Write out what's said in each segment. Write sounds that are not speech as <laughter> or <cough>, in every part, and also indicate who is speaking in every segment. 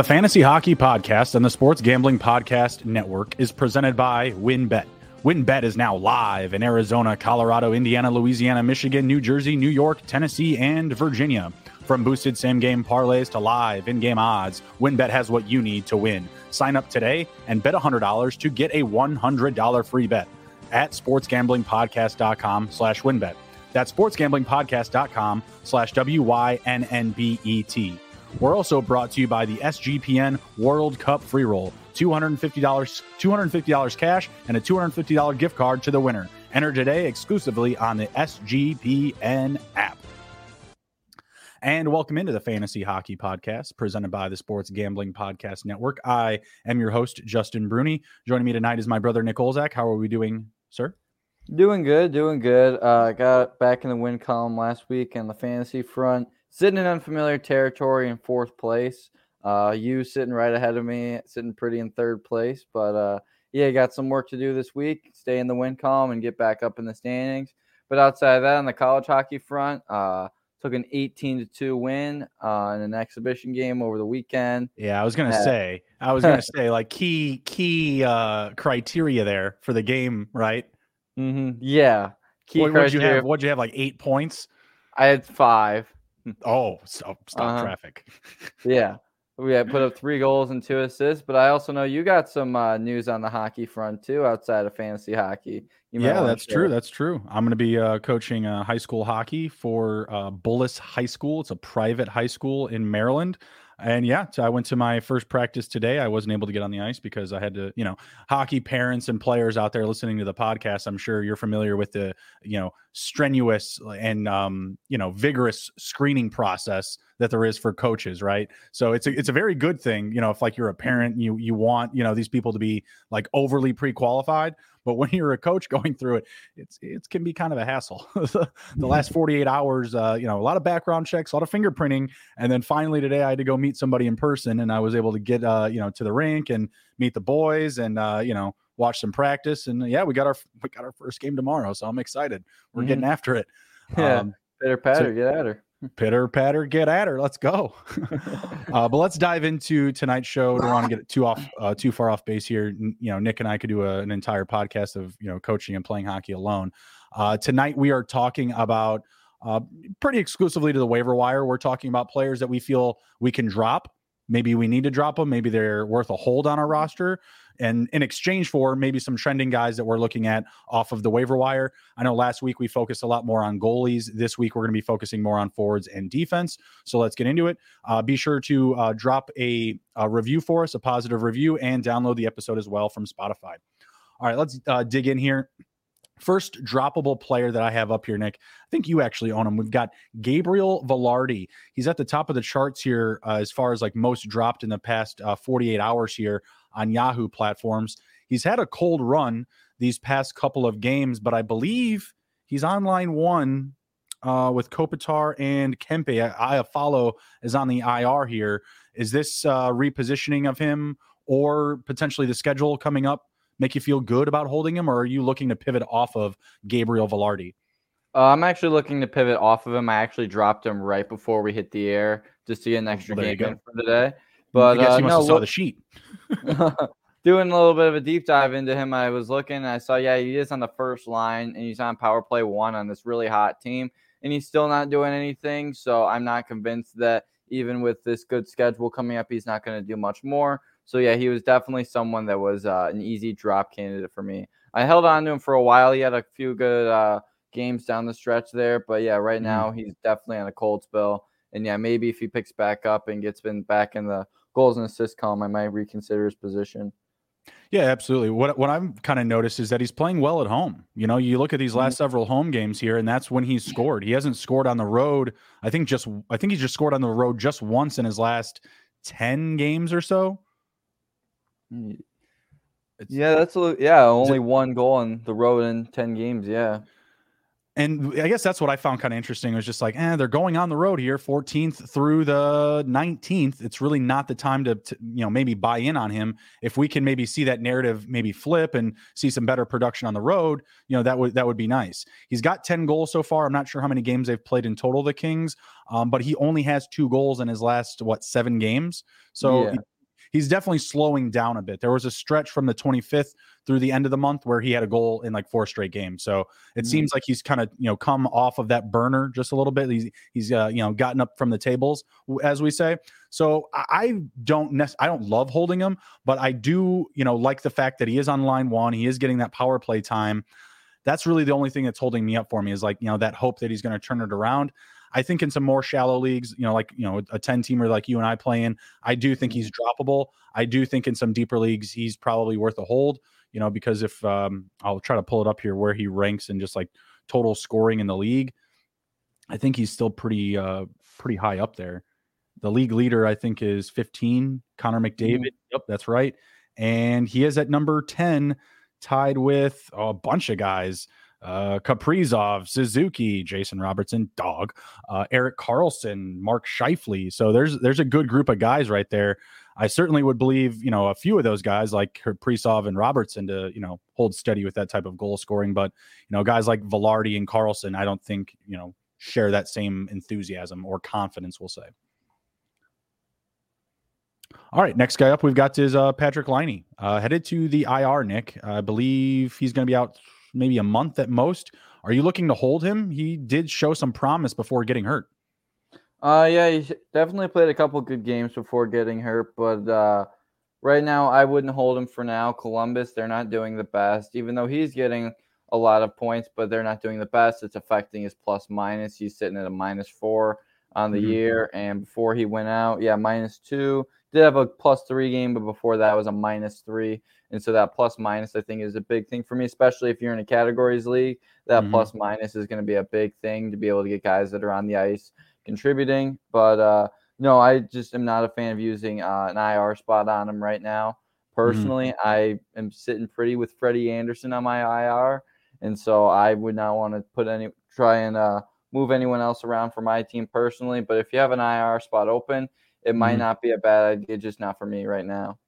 Speaker 1: The Fantasy Hockey Podcast and the Sports Gambling Podcast Network is presented by WynnBET. WynnBET is now live in Arizona, Colorado, Indiana, Louisiana, Michigan, New Jersey, New York, Tennessee, and Virginia. From boosted same game parlays to live in game odds, WynnBET has what you need to win. Sign up today and bet $100 to get a $100 free bet at sportsgamblingpodcast.com slash wynnbet. That's sportsgamblingpodcast.com slash W-Y-N-N-B-E-T. We're also brought to you by the SGPN World Cup Free Roll. $250, $250 cash and a $250 gift card to the winner. Enter today exclusively on the SGPN app. And welcome into the Fantasy Hockey Podcast presented by the Sports Gambling Podcast Network. I am your host, Justin Bruni. Joining me tonight is my brother, Nick Olczak. How are we doing, sir?
Speaker 2: Doing good, doing good. Uh, I got back in the win column last week on the fantasy front, sitting in unfamiliar territory in fourth place. Uh, you sitting right ahead of me, sitting pretty in third place. But uh, yeah, got some work to do this week. Stay in the win column and get back up in the standings. But outside of that, on the college hockey front, uh, took an 18 to 2 win uh, in an exhibition game over the weekend.
Speaker 1: Yeah, I was gonna say, I was gonna say, like key key uh, criteria there for the game, right?
Speaker 2: Mm-hmm. Yeah.
Speaker 1: Key what would you have? What'd you have? Like eight points?
Speaker 2: I had five.
Speaker 1: Oh, stop, stop uh-huh. traffic. <laughs>
Speaker 2: yeah. We had put up three goals and two assists, but I also know you got some uh, news on the hockey front too, outside of fantasy hockey.
Speaker 1: yeah, that's true. That's true. I'm going to be uh, coaching uh, high school hockey for uh, Bullis High School. It's a private high school in Maryland. And yeah, so I went to my first practice today. I wasn't able to get on the ice because I had to, you know, hockey parents and players out there listening to the podcast. I'm sure you're familiar with the, you know, strenuous and um, you know, vigorous screening process that there is for coaches, right? So it's a it's a very good thing, you know, if like you're a parent, you you want you know these people to be like overly pre-qualified, but when you're a coach going through it, it's it can be kind of a hassle. <laughs> the last <laughs> 48 hours, uh, you know, a lot of background checks, a lot of fingerprinting, and then finally today I had to go meet somebody in person, and I was able to get uh, you know to the rink and meet the boys, and uh, you know watch some practice, and yeah, we got our we got our first game tomorrow, so I'm excited. We're mm-hmm. getting after it.
Speaker 2: Yeah, um, better patter, so, get at her
Speaker 1: pitter patter get at her let's go. <laughs> Uh, but let's dive into tonight's show. Don't want to get too off uh, <laughs> too far off base here. You know nick and i could do a, an entire podcast of you know coaching and playing hockey alone. Uh, tonight we are talking about uh, pretty exclusively to the waiver wire. We're talking about players that we feel we can drop maybe we need to drop them maybe they're worth a hold on our roster and in exchange for maybe some trending guys that we're looking at off of the waiver wire. I know last week we focused a lot more on goalies. This week we're going to be focusing more on forwards and defense. So let's get into it. Uh, be sure to uh, drop a, a, review for us, a positive review, and download the episode as well from Spotify. All right, let's uh, dig in here. First droppable player that I have up here, Nick. I think you actually own him. We've got Gabriel Vilardi. He's at the top of the charts here uh, as far as like most dropped in the past uh, 48 hours here on Yahoo platforms. He's had a cold run these past couple of games, but I believe he's on line one uh, with Kopitar and Kempe. I, I follow is on the IR here. Is this uh, repositioning of him or potentially the schedule coming up make you feel good about holding him, or are you looking to pivot off of Gabriel Vilardi?
Speaker 2: Uh, I'm actually looking to pivot off of him. I actually dropped him right before we hit the air just to get an extra well, game for today.
Speaker 1: But I guess uh, you must no, have saw the sheet. <laughs>
Speaker 2: doing a little bit of a deep dive into him, I was looking. I saw, yeah, he is on the first line, and he's on power play one on this really hot team, and he's still not doing anything. So I'm not convinced that even with this good schedule coming up, he's not going to do much more. So yeah, he was definitely someone that was uh, an easy drop candidate for me. I held on to him for a while. He had a few good uh, games down the stretch there, but yeah, right mm-hmm. now he's definitely on a cold spell. And yeah, maybe if he picks back up and gets been back in the goals and assists column, I might reconsider his position.
Speaker 1: Yeah, absolutely. What what I've kind of noticed is that he's playing well at home. You know, you look at these last mm-hmm. several home games here, and that's when he's scored. He hasn't scored on the road. I think just I think he's just scored on the road just once in his last ten games or so.
Speaker 2: It's, yeah, that's a, yeah, only one goal on the road in ten games. Yeah.
Speaker 1: and I guess that's what I found kind of interesting. Was just like, eh, they're going on the road here, 14th through the 19th. It's really not the time to, to, you know, maybe buy in on him. If we can maybe see that narrative maybe flip and see some better production on the road, you know, that would that would be nice. He's got 10 goals so far. I'm not sure how many games they've played in total, the Kings, um, but he only has two goals in his last what seven games. So yeah he's definitely slowing down a bit. There was a stretch from the 25th through the end of the month where he had a goal in like four straight games. So it mm-hmm. seems like he's kind of you know come off of that burner just a little bit. He's he's uh, you know gotten up from the tables as we say. So I don't nec- I don't love holding him, but I do you know like the fact that he is on line one. He is getting that power play time. That's really the only thing that's holding me up for me is like you know that hope that he's going to turn it around. I think in some more shallow leagues, you know, like you know, a 10 teamer like you and I play in, I do think he's mm-hmm. droppable. I do think in some deeper leagues, he's probably worth a hold, you know, because if um, I'll try to pull it up here where he ranks in just like total scoring in the league, I think he's still pretty uh pretty high up there. The league leader, I think, is 15, Connor McDavid. Mm-hmm. Yep, that's right. And he is at number 10, tied with a bunch of guys uh, Kaprizov, Suzuki, Jason Robertson, Dog, uh, Erik Karlsson, Mark Scheifele. So there's there's a good group of guys right there. I certainly would believe you know a few of those guys like Kaprizov and Robertson to you know hold steady with that type of goal scoring. But you know guys like Vilardi and Karlsson, I don't think you know share that same enthusiasm or confidence. We'll say. All right, next guy up we've got is uh, Patrik Laine, uh, headed to the IR. Nick, I believe he's going to be out maybe a month at most. Are you looking to hold him? He did show some promise before getting hurt.
Speaker 2: Uh, yeah, he definitely played a couple good games before getting hurt, but uh, right now I wouldn't hold him for now. Columbus, they're not doing the best, even though he's getting a lot of points, but they're not doing the best. It's affecting his plus minus. He's sitting at a minus four on the mm-hmm. year, and before he went out, yeah, minus two. Did have a plus three game, but before that was a minus three. And so that plus minus, I think, is a big thing for me, especially if you're in a categories league. That mm-hmm. plus minus is going to be a big thing to be able to get guys that are on the ice contributing. But uh, no, I just am not a fan of using uh, an IR spot on him right now. Mm-hmm. Personally, mm-hmm. I am sitting pretty with Freddie Andersen on my IR, and so I would not want to put any try and uh, move anyone else around for my team personally. But if you have an IR spot open, it might mm-hmm. not be a bad idea, just not for me right now.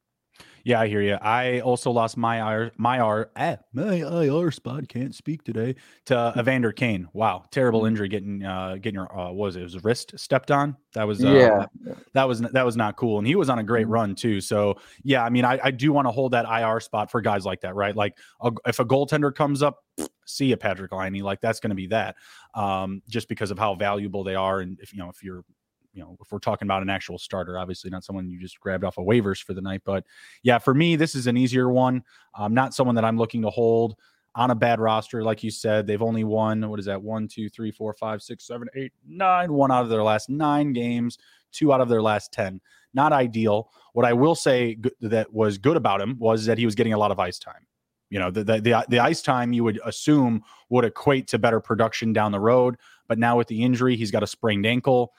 Speaker 1: Yeah, I hear you. I also lost my IR, my R, eh, my IR spot. Can't speak today to Evander Kane. Wow, terrible mm. injury. Getting uh, getting your uh, what was it? It was wrist stepped on. That was uh, yeah. That was that was not cool. And he was on a great mm-hmm. run too. So yeah, I mean, I, I do want to hold that IR spot for guys like that, right? Like a, if a goaltender comes up, see a Patrik Laine. like that's going to be that. Um, just because of how valuable they are, and if you know if you're you know, if we're talking about an actual starter, obviously not someone you just grabbed off of waivers for the night. But yeah, for me, this is an easier one. Um, not someone that I'm looking to hold on a bad roster. Like you said, they've only won, what is that? One, two, three, four, five, six, seven, eight, nine. One out of their last nine games, two out of their last 10. Not ideal. What I will say that was good about him was that he was getting a lot of ice time. You know, the, the, the, the ice time you would assume would equate to better production down the road. But now with the injury, he's got a sprained ankle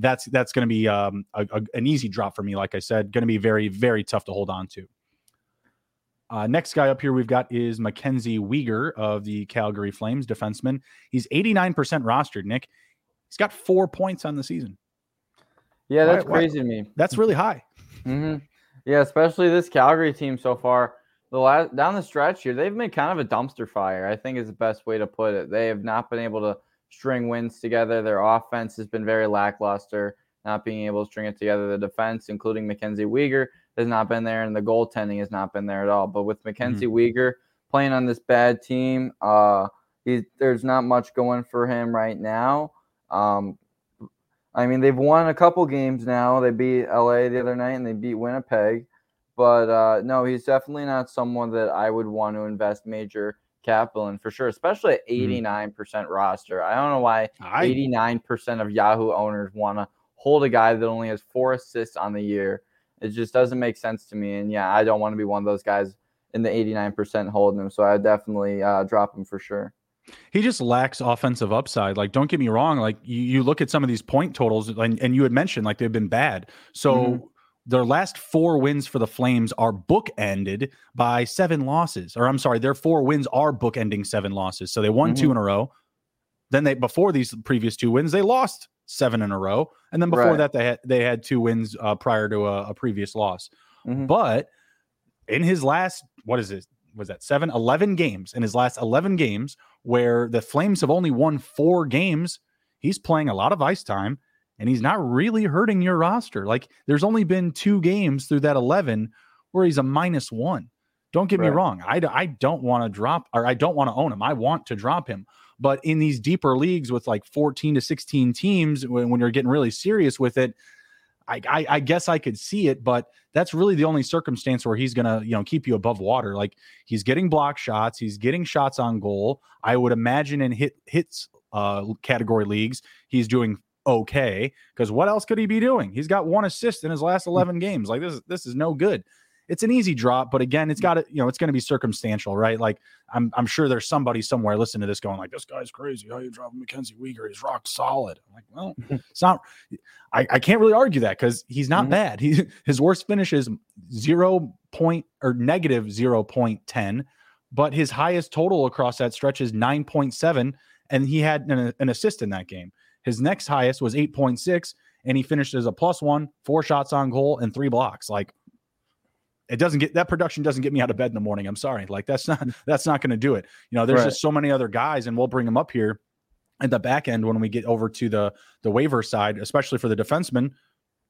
Speaker 1: that's that's going to be um, a, a, an easy drop for me. Like I said, going to be very very tough to hold on to. Uh, next guy up here we've got is Mackenzie Weegar of the Calgary Flames, defenseman. He's 89% rostered, Nick. He's got four points on the season.
Speaker 2: Yeah, that's why, crazy why? to me.
Speaker 1: That's really high.
Speaker 2: Mm-hmm. Yeah, especially this Calgary team so far. The last down the stretch here, they've been kind of a dumpster fire. I think is the best way to put it. They have not been able to string wins together. Their offense has been very lackluster, not being able to string it together. The defense, including Mackenzie Weegar, has not been there, and the goaltending has not been there at all. But with Mackenzie mm-hmm. Weegar playing on this bad team, uh, he, there's not much going for him right now. Um, I mean, they've won a couple games now. They beat LA the other night and they beat Winnipeg. But uh, no, he's definitely not someone that I would want to invest major capital and for sure, especially at 89% mm. percent roster. I don't know why I, 89% of Yahoo owners want to hold a guy that only has four assists on the year. It just doesn't make sense to me. And yeah, I don't want to be one of those guys in the 89% holding him. So I definitely uh, drop him for sure.
Speaker 1: He just lacks offensive upside. Like, don't get me wrong. Like, you, you look at some of these point totals, and, and you had mentioned like they've been bad. So mm-hmm their last four wins for the Flames are bookended by seven losses. Or I'm sorry, their four wins are bookending seven losses. So they won mm-hmm. two in a row, Then they before these previous two wins, they lost seven in a row, and then before
Speaker 2: Right.
Speaker 1: that, they had they had two wins uh, prior to a, a previous loss.
Speaker 2: Mhm.
Speaker 1: But in his last, what is it? Was that seven? 11 games in his last 11 games, where the Flames have only won four games, he's playing a lot of ice time and he's not really hurting your roster. Like there's only been two games through that 11 where he's a minus one. Don't get me
Speaker 2: Right.
Speaker 1: wrong. I don't want to drop or I don't want to own him. I want to drop him. But in these deeper leagues with like 14 to 16 teams, when, when you're getting really serious with it, I, I, I guess I could see it, but that's really the only circumstance where he's gonna, you know, keep you above water. Like he's getting block shots, he's getting shots on goal. I would imagine in hit hits uh category leagues, he's doing okay. Because what else could he be doing? He's got one assist in his last 11 games. Like this, is this is no good. It's an easy drop, but again, it's got to, you know, it's going to be circumstantial, right? Like I'm, I'm sure there's somebody somewhere listening to this going like, this guy's crazy. How you dropping Mackenzie Weegar? He's rock solid. I'm like, well, <laughs> it's not. I, I can't really argue that because he's not
Speaker 2: Mhm.
Speaker 1: bad. <laughs> He his worst finish is zero point or negative zero point ten, but his highest total across that stretch is nine point seven, and he had an, an assist in that game. His next highest was eight point six, and he finished as a plus one, four shots on goal, and three blocks. Like it doesn't get that production doesn't get me out of bed in the morning. I'm sorry, like that's not <laughs> that's not going to do it. You know, there's
Speaker 2: Right.
Speaker 1: just so many other guys, and we'll bring them up here at the back end when we get over to the the waiver side, especially for the defensemen.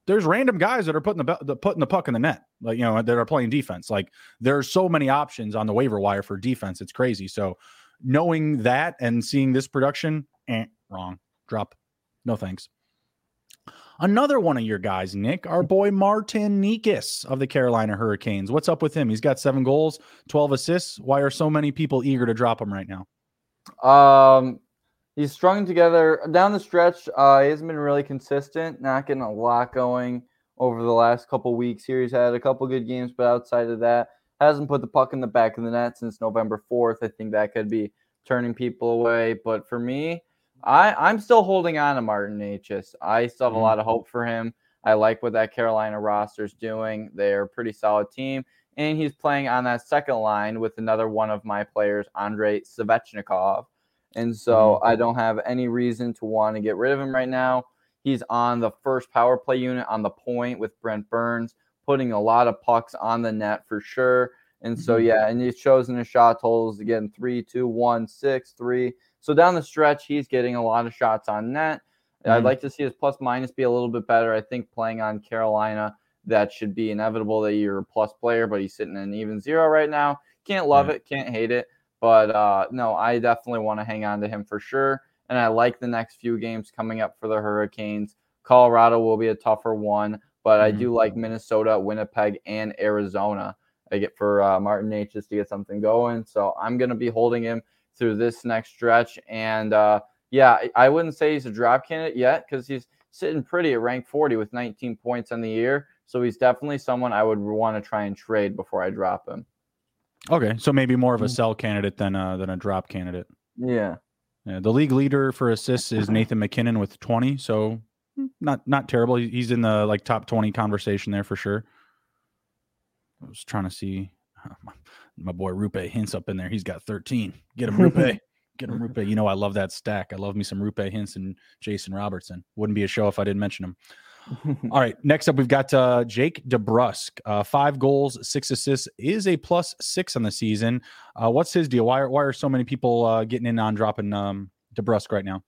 Speaker 1: There's random guys that are putting the, the putting the puck in the net, like you know, that are playing defense. Like there's so many options on the waiver wire for defense. It's crazy. So knowing that and seeing this production, eh, wrong. Drop. No thanks. Another one of your guys, Nick, our boy Martin Necas of the Carolina Hurricanes. What's up with him? He's got seven goals, 12 assists. Why are so many people eager to drop him right now?
Speaker 2: Um, he's strung together down the stretch. Uh, he hasn't been really consistent. Not getting a lot going over the last couple weeks here. He's had a couple good games, but outside of that, hasn't put the puck in the back of the net since November fourth. I think that could be turning people away. But for me, I I'm still holding on to Martin Hs. I still have a lot of hope for him. I like what that Carolina roster's doing. They're a pretty solid team. And he's playing on that second line with another one of my players, Andrei Svechnikov. And so I don't have any reason to want to get rid of him right now. He's on the first power play unit on the point with Brent Burns, putting a lot of pucks on the net for sure. And so,
Speaker 1: Mhm.
Speaker 2: yeah, and he's chosen his shot totals again three, two, one, six, three. So down the stretch, he's getting a lot of shots on net. I'd
Speaker 1: Mhm.
Speaker 2: like to see his plus minus be a little bit better. I think playing on Carolina, that should be inevitable that you're a plus player, but he's sitting in even zero right now. Can't love
Speaker 1: Yeah.
Speaker 2: it, can't hate it. But uh, no, I definitely want to hang on to him for sure. And I like the next few games coming up for the Hurricanes. Colorado will be a tougher one, but I
Speaker 1: Mhm.
Speaker 2: do like Minnesota, Winnipeg, and Arizona. I get for uh, Martin H just to get something going. So I'm going to be holding him through this next stretch. And uh, yeah, I- wouldn't say he's a drop candidate yet because he's sitting pretty at rank 40 with 19 points on the year. So he's definitely someone I would want to try and trade before I drop him.
Speaker 1: Okay, so maybe more of a
Speaker 2: Mhm.
Speaker 1: sell candidate than a, than a drop candidate.
Speaker 2: Yeah.
Speaker 1: Yeah, the league leader for assists is Nathan MacKinnon with 20, so mm, not not terrible. He's in the like top 20 conversation there for sure. I was trying to see <laughs> my, boy Roope Hintz up in there. He's got 13. Get him Roope. <laughs> Get him Roope. You know I love that stack. I love me some Roope Hintz and Jason Robertson. Wouldn't be a show if I didn't mention him. <laughs> All right, next up we've got uh, Jake DeBrusk. Uh, five goals, six assists, is a plus six on the season. Uh, what's his deal? Why are why are so many people uh, getting in on dropping um, DeBrusk right now?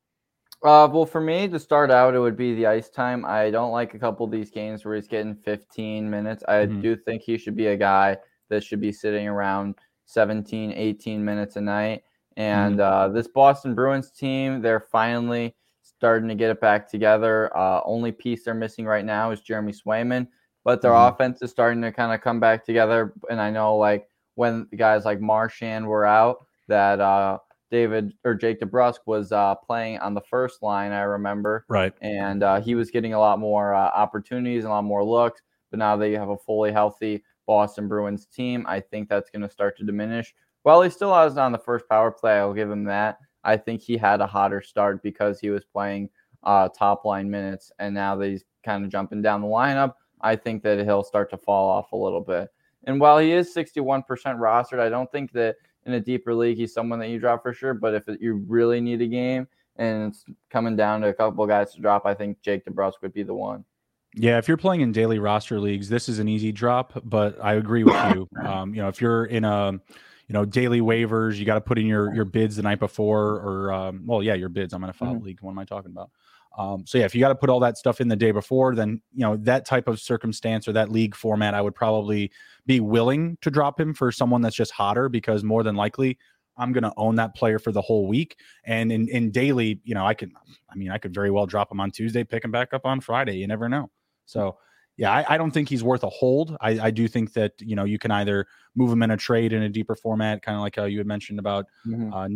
Speaker 2: Uh, well, for me to start out, it would be the ice time. I don't like a couple of these games where he's getting 15 minutes. I
Speaker 1: Mhm.
Speaker 2: do think he should be a guy that should be sitting around 17, 18 minutes a night. And uh, this Boston Bruins team, they're finally starting to get it back together. Uh, only piece they're missing right now is Jeremy Swayman, but their
Speaker 1: Mhm.
Speaker 2: offense is starting to kind of come back together. And I know, like, when guys like Marchand were out, that uh, David or Jake DeBrusk was uh, playing on the first line, I remember,
Speaker 1: Right.
Speaker 2: and uh, he was getting a lot more uh, opportunities and a lot more looks. But now that you have a fully healthy Boston Bruins team, I think that's going to start to diminish. While he still was on the first power play, I'll give him that. I think he had a hotter start because he was playing uh, top line minutes, and now that he's kind of jumping down the lineup, I think that he'll start to fall off a little bit. And while he is 61% rostered, I don't think that in a deeper league he's someone that you drop for sure. But if you really need a game and it's coming down to a couple guys to drop, I think Jake DeBrusk would be the one.
Speaker 1: Yeah, if you're playing in daily roster leagues, this is an easy drop, but I agree with you. <coughs> Um, you know, if you're in a you know daily waivers, you got to put in your your bids the night before, or um, well, yeah, your bids. I'm in a FOB mm-hmm. league. What am I talking about? Um, so yeah, if you got to put all that stuff in the day before, then you know that type of circumstance or that league format, I would probably be willing to drop him for someone that's just hotter because more than likely I'm going to own that player for the whole week. And in in daily, you know, I can, I mean, I could very well drop him on Tuesday, pick him back up on Friday. You never know. So yeah, I, I, don't think he's worth a hold. I, I, do think that you know you can either move him in a trade in a deeper format, kind of like how you had mentioned about mm-hmm. uh,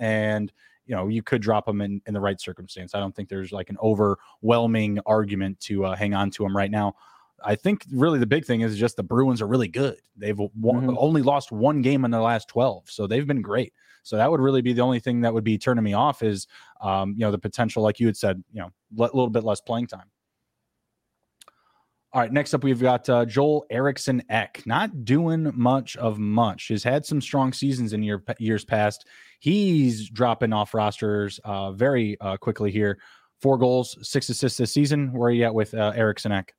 Speaker 1: and you know you could drop him in in the right circumstance. I don't think there's like an overwhelming argument to uh, hang on to him right now. I think really the big thing is just the Bruins are really good. They've mm-hmm. only lost one game in the last 12, so they've been great. So that would really be the only thing that would be turning me off is, um, you know, the potential, like you had said, you know, a little bit less playing time. All right, next up we've got uh, Joel Eriksson Ek. Not doing much of much. Has had some strong seasons in year, years past. He's dropping off rosters uh, very uh, quickly here. Four goals, six assists this season. Where are you at with uh, Eriksson Ek?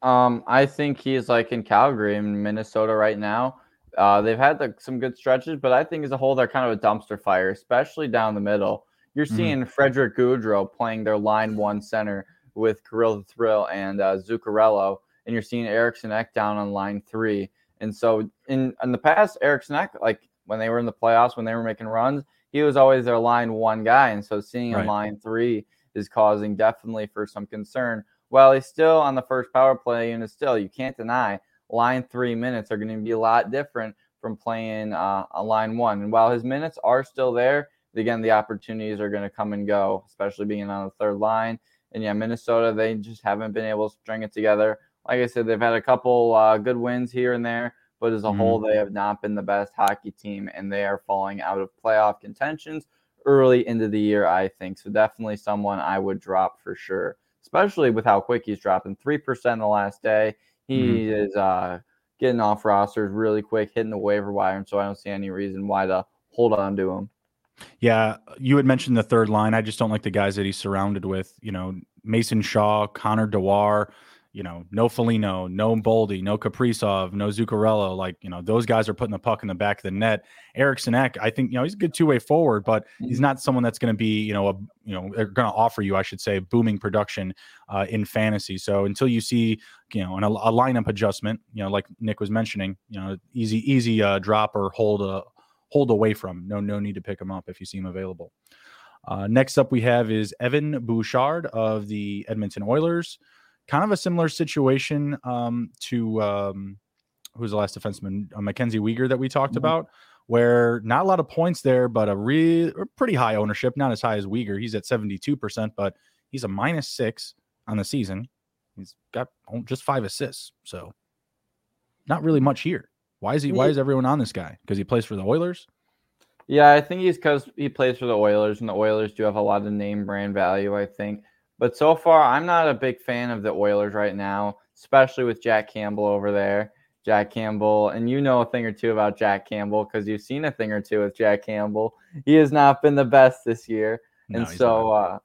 Speaker 2: Um, I think he's like in Calgary in Minnesota right now. Uh, they've had like, some good stretches, but I think as a whole they're kind of a dumpster fire, especially down the middle. You're mm-hmm. seeing mm-hmm. Frederick Gaudreau playing their line one center with Kirill the Thrill and uh, Zuccarello, and you're seeing Eriksson Ek down on line three. And so in in the past, Eriksson Ek, like when they were in the playoffs, when they were making runs, he was always their line one guy. And so seeing right. line three is causing definitely for some concern. While he's still on the first power play and it's still you can't deny line three minutes are going to be a lot different from playing uh, on line one. And while his minutes are still there, again, the opportunities are going to come and go, especially being on the third line. And yeah, Minnesota, they just haven't been able to string it together. Like I said, they've had a couple uh, good wins here and there, but as a mm-hmm. whole, they have not been the best hockey team, and they are falling out of playoff contentions early into the year, I think. So definitely someone I would drop for sure, especially with how quick he's dropping. 3% the last day. He mm-hmm. is uh, getting off rosters really quick, hitting the waiver wire, and so I don't see any reason why to hold on to him.
Speaker 1: Yeah, you had mentioned the third line. I just don't like the guys that he's surrounded with. You know, Mason Shaw, Connor Dewar, you know, no Foligno, no Boldy, no Kaprizov, no Zuccarello. Like, you know, those guys are putting the puck in the back of the net. Eriksson Ek, I think, you know, he's a good two way forward, but he's not someone that's going to be, you know, a, you know, going to offer you, I should say, booming production uh, in fantasy. So until you see, you know, an, a lineup adjustment, you know, like Nick was mentioning, you know, easy, easy uh, drop or hold a, hold away from. No, no need to pick him up if you see him available. Uh, next up, we have is Evan Bouchard of the Edmonton Oilers. Kind of a similar situation um, to um, who's the last defenseman, uh, Mackenzie Weegar that we talked mm-hmm. about, where not a lot of points there, but a real pretty high ownership. Not as high as Weegar. He's at seventy two percent, but he's a minus six on the season. He's got just five assists, so not really much here. Why is he? Why is everyone on this guy? Because he plays for the Oilers.
Speaker 2: Yeah, I think he's because he plays for the Oilers, and the Oilers do have a lot of name brand value. I think, but so far, I'm not a big fan of the Oilers right now, especially with Jack Campbell over there. Jack Campbell, and you know a thing or two about Jack Campbell because you've seen a thing or two with Jack Campbell. He has not been the best this year, no, and so uh,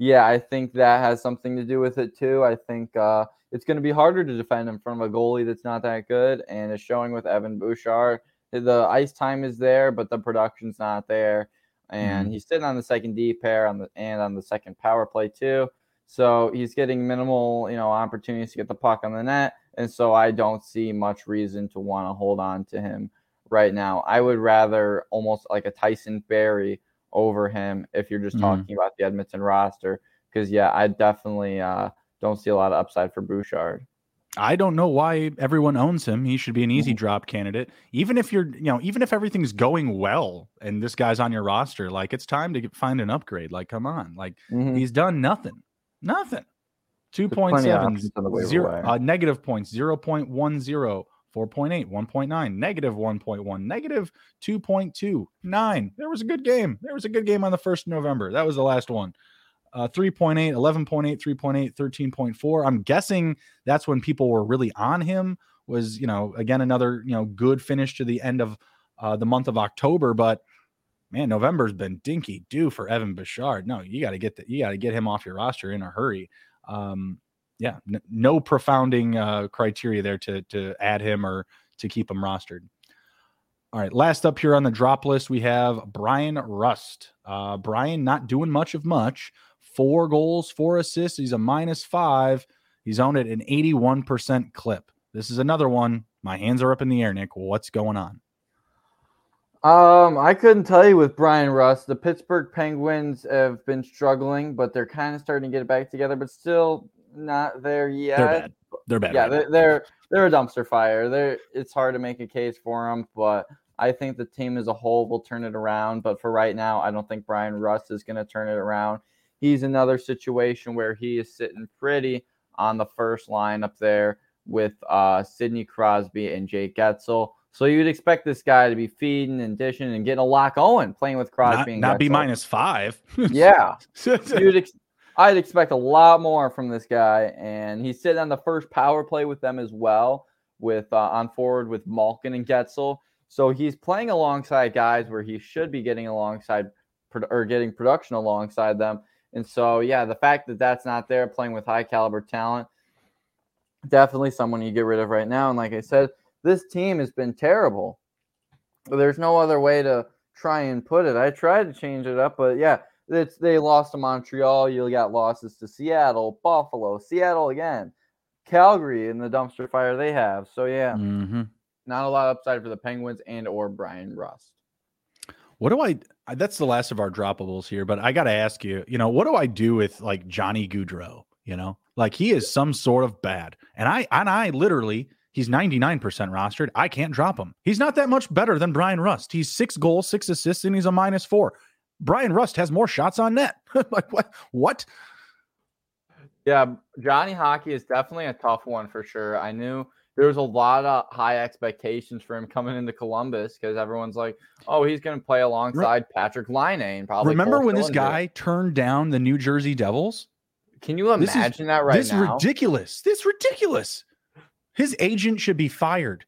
Speaker 2: yeah, I think that has something to do with it too. I think uh, it's going to be harder to defend in front of a goalie that's not that good, and it's showing with Evan Bouchard. The ice time is there, but the production's not there, and mm-hmm. he's sitting on the second D pair on the and on the second power play too. So he's getting minimal, you know, opportunities to get the puck on the net, and so I don't see much reason to want to hold on to him right now. I would rather almost like a Tyson Barrie over him if you're just mm-hmm. talking about the Edmonton roster, because yeah, I definitely uh, don't see a lot of upside for Bouchard.
Speaker 1: I don't know why everyone owns him. He should be an easy mm-hmm. drop candidate. Even if you're, you know, even if everything's going well and this guy's on your roster, like it's time to get, find an upgrade. Like, come on, like mm-hmm. he's done nothing, nothing. Two point seven zero uh, negative points 0.10, 4.8, 1.9, negative 1.1, negative 2.29. There was a good game. There was a good game on the 1st of November. That was the last one uh, 3.8, 11.8, 3.8, 13.4. I'm guessing that's when people were really on him. Was you know again another you know good finish to the end of uh, the month of October, but man, November's been dinky due for Evan Bouchard. No, you got to get that. You got to get him off your roster in a hurry. Um, yeah, n- no profounding uh, criteria there to to add him or to keep him rostered. All right, last up here on the drop list, we have Bryan Rust. Uh, Bryan not doing much of much. Four goals, four assists. He's a minus five. He's owned at an 81% clip. This is another one. My hands are up in the air, Nick. What's going on?
Speaker 2: Um, I couldn't tell you with Bryan Rust. The Pittsburgh Penguins have been struggling, but they're kind of starting to get it back together, but still not there yet.
Speaker 1: They're bad. They're bad.
Speaker 2: Yeah,
Speaker 1: right
Speaker 2: they're, they're they're a dumpster fire. They're it's hard to make a case for them, but I think the team as a whole will turn it around. But for right now, I don't think Bryan Rust is going to turn it around. He's another situation where he is sitting pretty on the first line up there with uh, Sidney Crosby and Jake Guentzel. So you'd expect this guy to be feeding and dishing and getting a lot going, playing with Crosby
Speaker 1: not,
Speaker 2: and
Speaker 1: not be minus five. <laughs>
Speaker 2: Yeah, <laughs> you'd ex- I'd expect a lot more from this guy, and he's sitting on the first power play with them as well, with uh, on forward with Malkin and Guentzel. So he's playing alongside guys where he should be getting alongside or getting production alongside them. And so, yeah, the fact that that's not there, playing with high caliber talent, definitely someone you get rid of right now. And like I said, this team has been terrible. There's no other way to try and put it. I tried to change it up, but yeah, it's they lost to Montreal. You got losses to Seattle, Buffalo, Seattle again, Calgary in the dumpster fire they have. So yeah,
Speaker 1: hmm
Speaker 2: not a lot of upside for the Penguins and or Bryan Rust.
Speaker 1: What do I? That's the last of our droppables here, but I got to ask you. You know, what do I do with like Johnny Gaudreau? You know, like he is some sort of bad, and I and I literally he's ninety nine percent rostered. I can't drop him. He's not that much better than Bryan Rust. He's six goals, six assists, and he's a minus four. Bryan Rust has more shots on net. <laughs> like what? What?
Speaker 2: Yeah, Johnny Hockey is definitely a tough one for sure. I knew there was a lot of high expectations for him coming into Columbus because everyone's like, "Oh, he's going to play alongside Patrik Laine and probably."
Speaker 1: Remember
Speaker 2: Cole
Speaker 1: when this
Speaker 2: Sillinger."
Speaker 1: guy turned down the New Jersey Devils?
Speaker 2: Can you
Speaker 1: This is-
Speaker 2: imagine that right
Speaker 1: this
Speaker 2: now?
Speaker 1: ridiculous. This is ridiculous. His agent should be fired.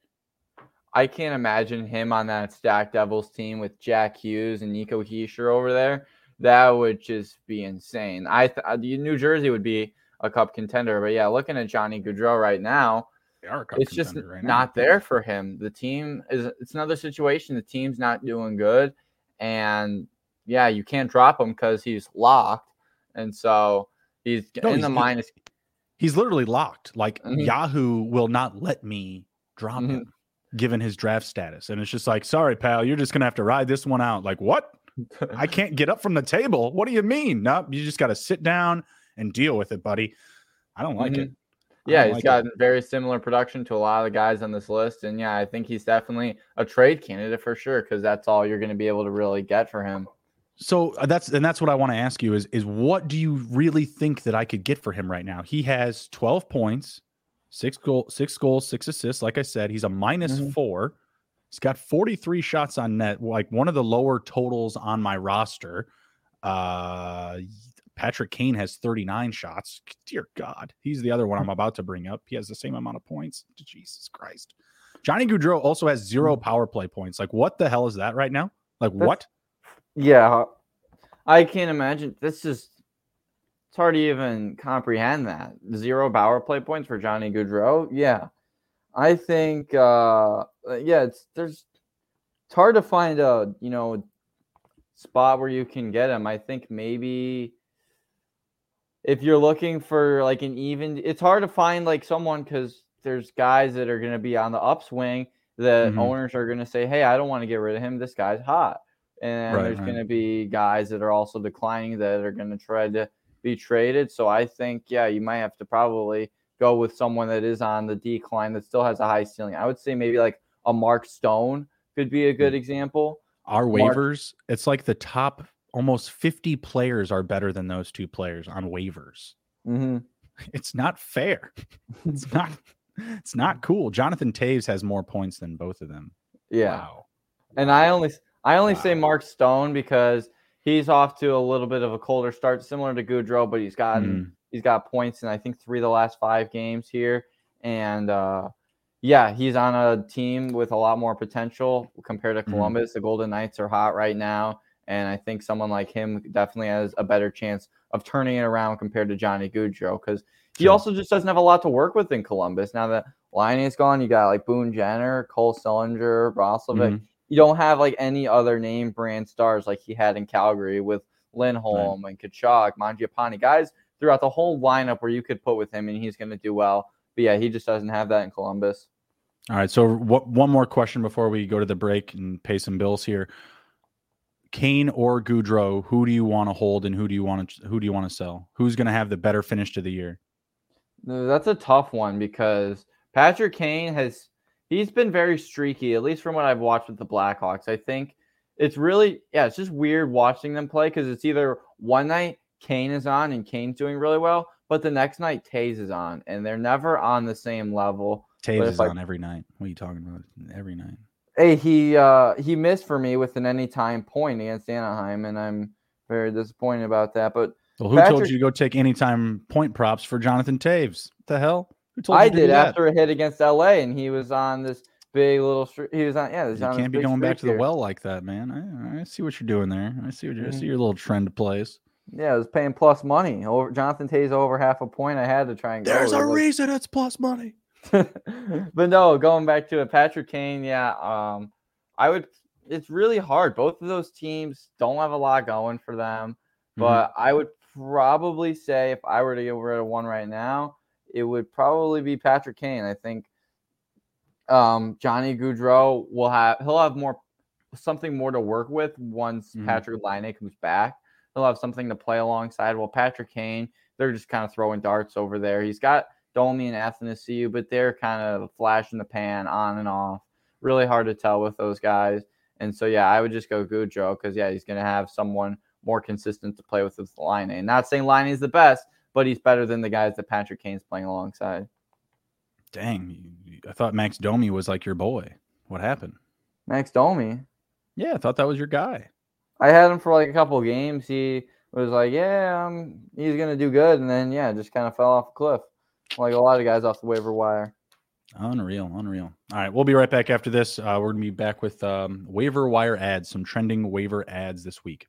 Speaker 2: I can't imagine him on that Stack Devils team with Jack Hughes and Nico Hischier over there. That would just be insane. I th- uh, New Jersey would be a cup contender, but yeah, looking at Johnny Gaudreau right now,
Speaker 1: They are a cup
Speaker 2: it's just
Speaker 1: right now.
Speaker 2: not there for him. The team is it's another situation. The team's not doing good, and yeah, you can't drop him because he's locked, and so he's
Speaker 1: No,
Speaker 2: in
Speaker 1: he's-
Speaker 2: the minus.
Speaker 1: He's literally locked. Like
Speaker 2: Mhm.
Speaker 1: Yahoo will not let me drop
Speaker 2: Mhm.
Speaker 1: him given his draft status. And it's just like, sorry, pal, you're just gonna have to ride this one out. Like, what? I <laughs> can't get up from the table. What do you mean? No, you just gotta sit down and deal with it, buddy. I don't like it. I
Speaker 2: Yeah, he's
Speaker 1: like
Speaker 2: got very similar production to a lot of the guys on this list, and yeah, I think he's definitely a trade candidate for sure because that's all you're going to be able to really get for him.
Speaker 1: So uh, that's and that's what I want to ask you is is what do you really think that I could get for him right now? He has 12 points, six goal, six goals, six assists. Like I said, he's a minus
Speaker 2: Mhm.
Speaker 1: four. He's got 43 shots on net, like one of the lower totals on my roster. Uh Patrick Kane has 39 shots. Dear God, he's the other one I'm about to bring up. He has the same amount of points. Jesus Christ. Johnny Gaudreau also has zero power play points. Like, what the hell is that right now? Like,
Speaker 2: That's-
Speaker 1: what?
Speaker 2: Yeah, I can't imagine. This is it's hard to even comprehend that zero power play points for Johnny Gaudreau. Yeah, I think. uh Yeah, it's there's it's hard to find a you know spot where you can get him. I think maybe if you're looking for like an even, it's hard to find like someone because there's guys that are going to be on the upswing that
Speaker 1: Mhm.
Speaker 2: owners are going to say, "Hey, I don't want to get rid of him. This guy's hot." And
Speaker 1: Right,
Speaker 2: there's
Speaker 1: right.
Speaker 2: going to be guys that are also declining that are going to try to be traded. So I think, yeah, you might have to probably go with someone that is on the decline that still has a high ceiling. I would say maybe like a Mark Stone could be a
Speaker 1: Hmm.
Speaker 2: good example.
Speaker 1: Our
Speaker 2: Mark-
Speaker 1: waivers, it's like the top almost 50 players are better than those two players on waivers.
Speaker 2: hmm <laughs>
Speaker 1: It's not fair. <laughs> It's <laughs> not it's not cool. Jonathan Toews has more points than both of them.
Speaker 2: Yeah.
Speaker 1: Wow.
Speaker 2: And I only I only say Mark Stone because he's off to a little bit of a colder start, similar to Gaudreau, but he's gotten
Speaker 1: Mm.
Speaker 2: he's got points in I think three of the last five games here. And uh yeah, he's on a team with a lot more potential compared to
Speaker 1: Mhm.
Speaker 2: Columbus. The Golden Knights are hot right now. And I think someone like him definitely has a better chance of turning it around compared to Johnny Gaudreau because he sure. also just doesn't have a lot to work with in Columbus. Now that Laine is gone, you got like Boone Jenner, Cole Sillinger, Roslovic. Mm-hmm. You don't have like any other name brand stars like he had in Calgary with Lindholm right. and Tkachuk, Mangiapane, guys throughout the whole lineup where you could put with him and he's going to do well. But yeah, he just doesn't have that in Columbus.
Speaker 1: All right. So what, one more question before we go to the break and pay some bills here. Kane or Gaudreau, who do you want to hold and who do you want to who do you want to sell? Who's going to have the better finish to the year?
Speaker 2: That's a tough one because Patrick Kane has he's been very streaky, at least from what I've watched with the Blackhawks. I think it's really yeah, it's just weird watching them play because it's either one night Kane is on and Kane's doing really well, but the next night Toews is on, and they're never on the same level.
Speaker 1: Toews is on every night. What are you talking about? Every night.
Speaker 2: Hey, he uh he missed for me with an anytime point against Anaheim, and I'm very disappointed about that. But
Speaker 1: well, who Patrick, told you to go take anytime point props for Jonathan Toews? What the hell?
Speaker 2: I did after a hit against LA, and he was on this big little. He was on. Yeah,
Speaker 1: you can't be going back to the well like that, man. I, I see what you're doing there. I see what you mm-hmm. I see your little trend plays.
Speaker 2: Yeah, I was paying plus money. Over Jonathan Toews over half a point. I had to try and
Speaker 1: go. There's a reason it's plus money. <laughs>
Speaker 2: but no, going back to it, Patrick Kane, yeah, um, I would. It's really hard. Both of those teams don't have a lot going for them, but mm-hmm. I would probably say if I were to get rid of one right now, it would probably be Patrick Kane. I think um, Johnny Gaudreau will have he'll have more something more to work with once mm-hmm. Patrick Laine comes back. He'll have something to play alongside. Well, Patrick Kane, they're just kind of throwing darts over there. He's got Domi and Athanasiu, but they're kind of flash in the pan, on and off. Really hard to tell with those guys. And so, yeah, I would just go Gaudreau because, yeah, he's going to have someone more consistent to play with with Laine. And not saying Laine is the best, but he's better than the guys that Patrick Kane's playing alongside.
Speaker 1: Dang, I thought Max Domi was like your boy. What happened?
Speaker 2: Max Domi?
Speaker 1: Yeah, I thought that was your guy.
Speaker 2: I had him for like a couple games. He was like, yeah, um, he's gonna do good, and then yeah, just kind of fell off a cliff, like a lot of guys off the waiver wire.
Speaker 1: Unreal, unreal. All right, we'll be right back after this. Uh, we're gonna be back with um, waiver wire ads, some trending waiver ads this week.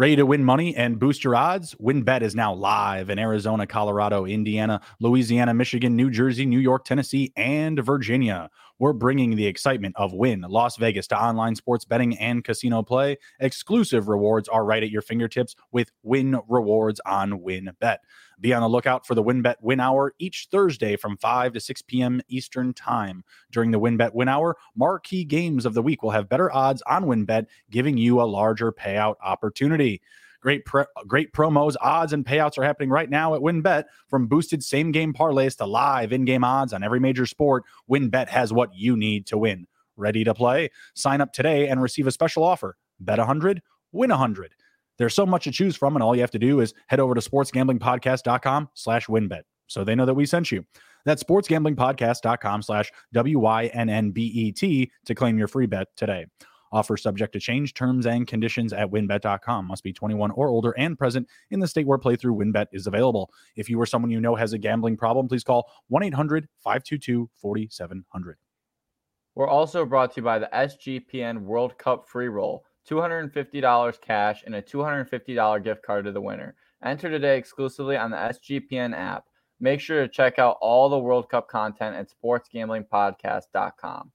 Speaker 1: Ready to win money and boost your odds? WynnBET is now live in Arizona, Colorado, Indiana, Louisiana, Michigan, New Jersey, New York, Tennessee, and Virginia. We're bringing the excitement of Wynn Las Vegas to online sports betting and casino play. Exclusive rewards are right at your fingertips with Wynn Rewards on WynnBET. Be on the lookout for the WynnBET Win Hour each Thursday from 5 to 6 p.m. Eastern Time. During the WynnBET Win Hour, marquee games of the week will have better odds on WynnBET, giving you a larger payout opportunity. Great, pre- great promos, odds, and payouts are happening right now at WynnBET. From boosted same game parlays to live in game odds on every major sport, WynnBET has what you need to win. Ready to play? Sign up today and receive a special offer. Bet 100, win 100. There's so much to choose from, and all you have to do is head over to sportsgamblingpodcast.com slash wynnbet so they know that we sent you. That's sportsgamblingpodcast.com slash W-Y-N-N-B-E-T to claim your free bet today. Offer subject to change, terms and conditions at wynnbet.com. Must be 21 or older and present in the state where playthrough WynnBET is available. If you or someone you know has a gambling problem, please call 1 800 522 4700.
Speaker 2: We're also brought to you by the SGPN World Cup free roll. $250 cash, and a $250 gift card to the winner. Enter today exclusively on the SGPN app. Make sure to check out all the World Cup content at sportsgamblingpodcast.com.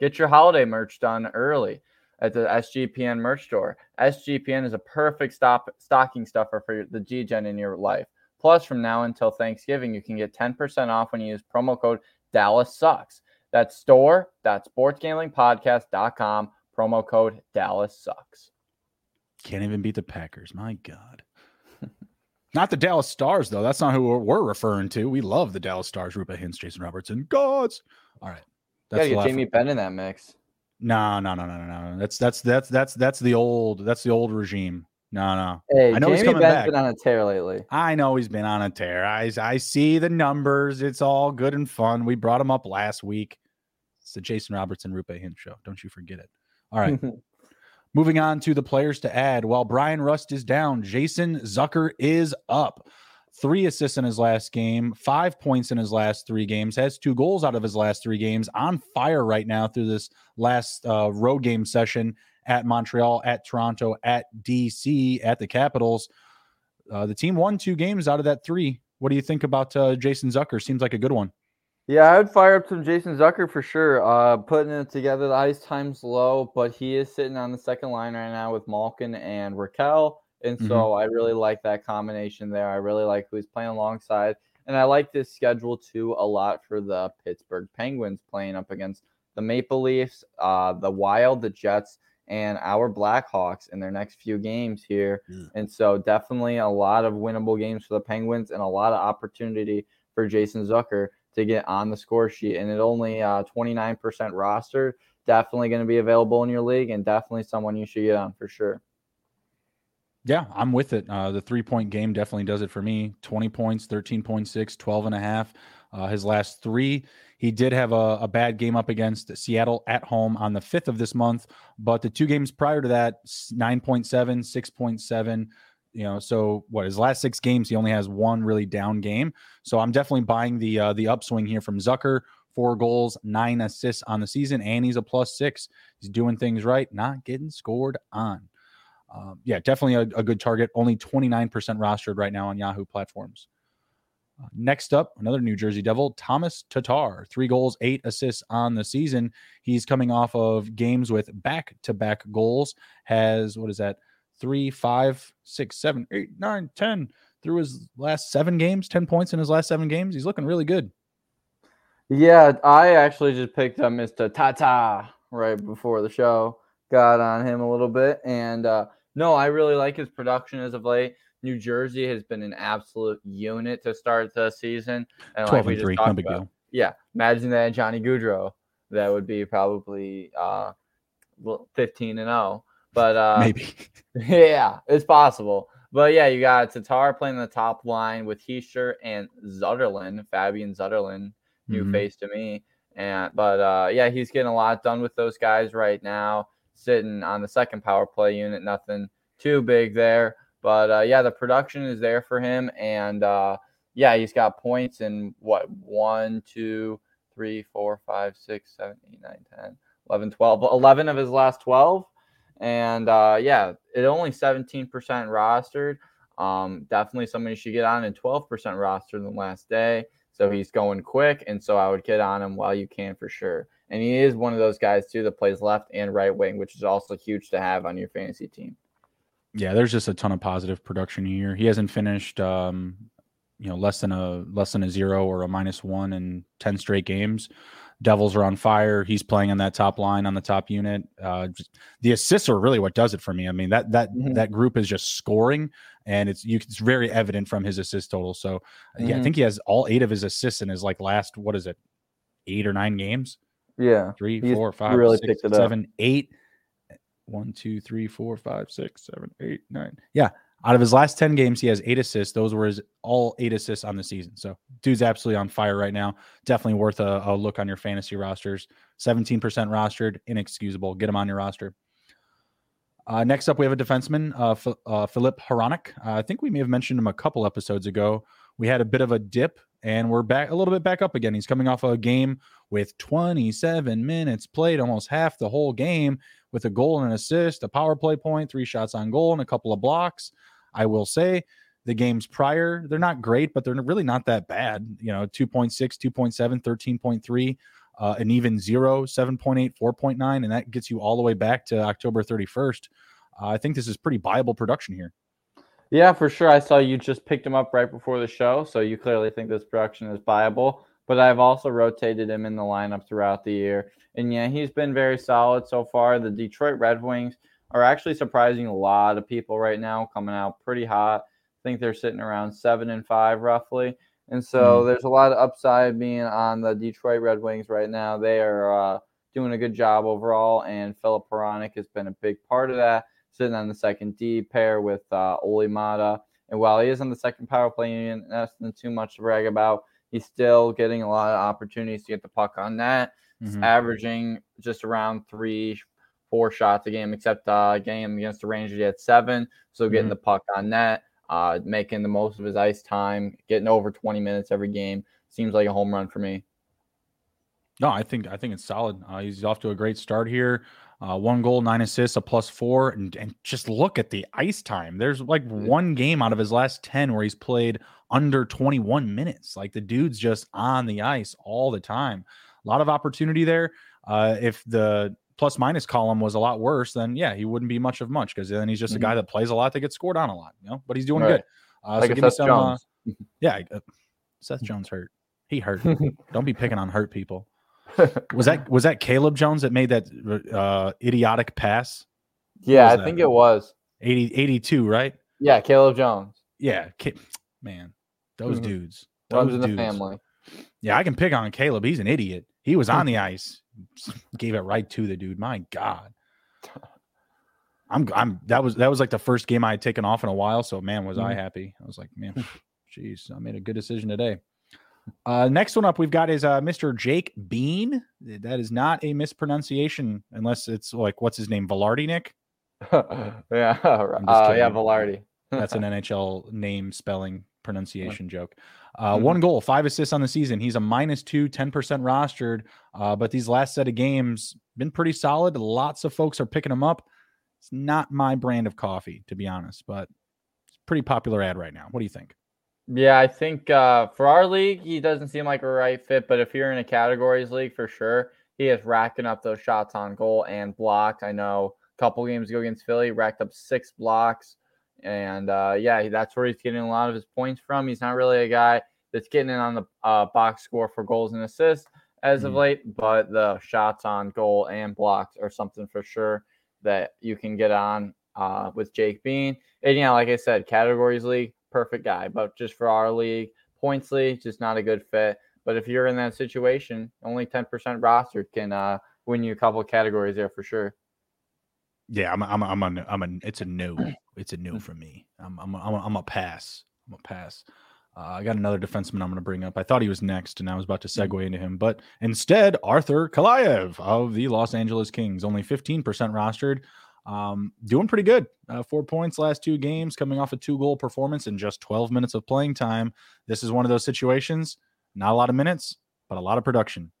Speaker 2: Get your holiday merch done early at the SGPN merch store. SGPN is a perfect stop stocking stuffer for the GGen in your life. Plus, from now until Thanksgiving, you can get 10% off when you use promo code Dallas Sucks. That's store.sportsgamblingpodcast.com Promo code Dallas sucks.
Speaker 1: Can't even beat the Packers. My God. <laughs> not the Dallas Stars, though. That's not who we're referring to. We love the Dallas Stars. Roope Hintz, Jason Robertson. Gods. All right.
Speaker 2: That's yeah, get Jamie Benn in that mix.
Speaker 1: No, no, no, no, no, no. That's that's that's that's that's the old that's the old regime. No, no.
Speaker 2: Hey, I know Jamie he's coming Benn's back. been on a tear lately.
Speaker 1: I know he's been on a tear. I I see the numbers. It's all good and fun. We brought him up last week. It's the Jason Robertson Roope Hintz show. Don't you forget it. All right. <laughs> Moving on to the players to add. While Bryan Rust is down, Jason Zucker is up. Three assists in his last game, five points in his last three games, has two goals out of his last three games, on fire right now through this last uh, road game session at Montreal, at Toronto, at DC, at the Capitals. Uh, the team won two games out of that three. What do you think about uh, Jason Zucker? Seems like a good one.
Speaker 2: Yeah, I would fire up some Jason Zucker for sure. Uh, putting it together, the ice time's low, but he is sitting on the second line right now with Malkin and Rakell. And so mm-hmm. I really like that combination there. I really like who he's playing alongside. And I like this schedule too a lot for the Pittsburgh Penguins playing up against the Maple Leafs, uh, the Wild, the Jets, and our Blackhawks in their next few games here. Yeah. And so definitely a lot of winnable games for the Penguins and a lot of opportunity for Jason Zucker to get on the score sheet. And it only uh, 29% roster. Definitely going to be available in your league and definitely someone you should get on for sure.
Speaker 1: Yeah, I'm with it. Uh, the three point game definitely does it for me 20 points, 13.6, 12 and a half. Uh, his last three. He did have a, a, bad game up against Seattle at home on the 5th of this month, but the two games prior to that 9.7, 6.7, you know so what his last six games he only has one really down game. So i'm definitely buying the uh, the upswing here from zucker. Four goals nine assists on the season and he's a plus six. He's doing things right not getting scored on. Um, yeah definitely a, a, good target. Only 29% rostered right now on yahoo platforms. Uh, next up another new jersey devil thomas tatar. Three goals eight assists on the season. He's coming off of games with back-to-back goals. Has what is that three, five, six, seven, eight, nine, ten through his last seven games, 10 points in his last seven games. He's looking really good.
Speaker 2: Yeah, I actually just picked up Mr. Tatar right before the show. Got on him a little bit. And uh, no, I really like his production as of late. New Jersey has been an absolute unit to start the season.
Speaker 1: And 12 like and 3, no big about, deal.
Speaker 2: Yeah, imagine that Johnny Gaudreau. That would be probably uh, 15 and 0. But uh,
Speaker 1: maybe, <laughs>
Speaker 2: yeah, it's possible. But yeah, you got Tatar playing the top line with Hischier and Zetterlund, Fabian Zetterlund, new mm-hmm. face to me. And but uh, yeah, he's getting a lot done with those guys right now. Sitting on the second power play unit, nothing too big there. But uh, yeah, the production is there for him, and uh, yeah, he's got points in what one, two, three, four, five, six, seven, eight, nine, 10, 11, 12, 11 of his last 12 and uh, yeah, it only 17% rostered. Um, definitely somebody should get on and 12% rostered the last day. So he's going quick. And so I would get on him while you can for sure. And he is one of those guys too that plays left and right wing, which is also huge to have on your fantasy team.
Speaker 1: Yeah, there's just a ton of positive production here. He hasn't finished um, you know, less than a less than a zero or a minus one in 10 straight games. Devils are on fire. He's playing on that top line on the top unit. Uh, just, the assists are really what does it for me. I mean that that mm-hmm. that group is just scoring, and it's you, it's very evident from his assist total. So mm-hmm. yeah, I mm-hmm. think he has all eight of his assists in his like last what is it, eight or nine games?
Speaker 2: Yeah,
Speaker 1: three, He's four, five, really six, seven, eight. One, two, three, four, five, six, seven, eight, nine. Yeah, out of his last 10 games, he has eight assists. Those were his all eight assists on the season. So, dude's absolutely on fire right now. Definitely worth a, a look on your fantasy rosters. 17% rostered, inexcusable. Get him on your roster. Uh, next up, we have a defenseman, uh, F- uh, Filip Hronek. Uh, I think we may have mentioned him a couple episodes ago. We had a bit of a dip, and we're back a little bit back up again. He's coming off a game with 27 minutes played, almost half the whole game, with a goal and an assist, a power play point, three shots on goal, and a couple of blocks. I will say the games prior, they're not great, but they're really not that bad. You know, 2.6, 2.7, 13.3, uh, an even zero, 7.8, 4.9, and that gets you all the way back to October 31st. Uh, I think this is pretty viable production here.
Speaker 2: Yeah, for sure. I saw you just picked him up right before the show, so you clearly think this production is viable. But I've also rotated him in the lineup throughout the year, and yeah, he's been very solid so far. The Detroit Red Wings are actually surprising a lot of people right now, coming out pretty hot. I think they're sitting around seven and five roughly. And so mm. there's a lot of upside being on the Detroit Red Wings right now. They are uh, doing a good job overall, and Filip Hronek has been a big part of that, sitting on the second D pair with uh, Olli Maatta. And while he is on the second power play unit, that's not too much to brag about. He's still getting a lot of opportunities to get the puck on net. He's mm-hmm. averaging just around three, four shots a game, except uh, game against the Rangers, he had seven. So getting mm-hmm. the puck on net, uh, making the most of his ice time, getting over 20 minutes every game seems like a home run for me.
Speaker 1: No, I think I think it's solid. Uh, he's off to a great start here. Uh, one goal, nine assists, a plus four, and, and just look at the ice time. There's like one game out of his last 10 where he's played under 21 minutes. Like the dude's just on the ice all the time. A lot of opportunity there. Uh, if the plus minus column was a lot worse, then yeah, he wouldn't be much of much because then he's just mm-hmm. a guy that plays a lot that gets scored on a lot, you know. But he's doing right. good. Uh, like so give Seth me some. Uh, <laughs> yeah, uh, Seth Jones hurt. He hurt. <laughs> Don't be picking on hurt people. <laughs> was that was that Caleb Jones that made that uh, idiotic pass?
Speaker 2: Yeah, I think it was
Speaker 1: 80, 82, right?
Speaker 2: Yeah, Caleb Jones.
Speaker 1: Yeah, man, those mm-hmm. dudes. Those
Speaker 2: in the family.
Speaker 1: Yeah, I can pick on Caleb. He's an idiot. He was on the ice, <laughs> gave it right to the dude. My God. I'm I'm that was that was like the first game I had taken off in a while. So man, was mm-hmm. I happy. I was like, man, <sighs> jeez, I made a good decision today. Uh, next one up we've got is uh, Mr. Jake Bean. That is not a mispronunciation unless it's like what's his name, Vilardi Nick. <laughs>
Speaker 2: yeah, <laughs> uh, yeah, Vilardi.
Speaker 1: That's an NHL name spelling pronunciation joke. Uh, mm-hmm. One goal, five assists on the season. He's a minus two, 10% rostered. Uh, but these last set of games been pretty solid. Lots of folks are picking him up. It's not my brand of coffee, to be honest, but it's pretty popular ad right now. What do you think?
Speaker 2: Yeah, I think uh, for our league, he doesn't seem like a right fit. But if you're in a categories league, for sure, he is racking up those shots on goal and blocked. I know a couple games ago against Philly, racked up six blocks. And uh, yeah, that's where he's getting a lot of his points from. He's not really a guy that's getting in on the uh, box score for goals and assists as mm-hmm. of late, but the shots on goal and blocks are something for sure that you can get on uh, with Jake Bean. And yeah, like I said, categories league, perfect guy, but just for our league, points league, just not a good fit. But if you're in that situation, only 10% roster can uh, win you a couple categories there for sure.
Speaker 1: Yeah, I'm, I'm, I'm, a, I'm a, it's a no. It's a no for me. I'm, I'm, I'm, a, I'm a pass. I'm a pass. Uh, I got another defenseman I'm going to bring up. I thought he was next, and I was about to mm. segue into him, but instead, Arthur Kaliyev of the Los Angeles Kings, only 15% rostered. Um, doing pretty good. Uh, four points last two games, coming off a two goal performance in just 12 minutes of playing time. This is one of those situations. Not a lot of minutes, but a lot of production.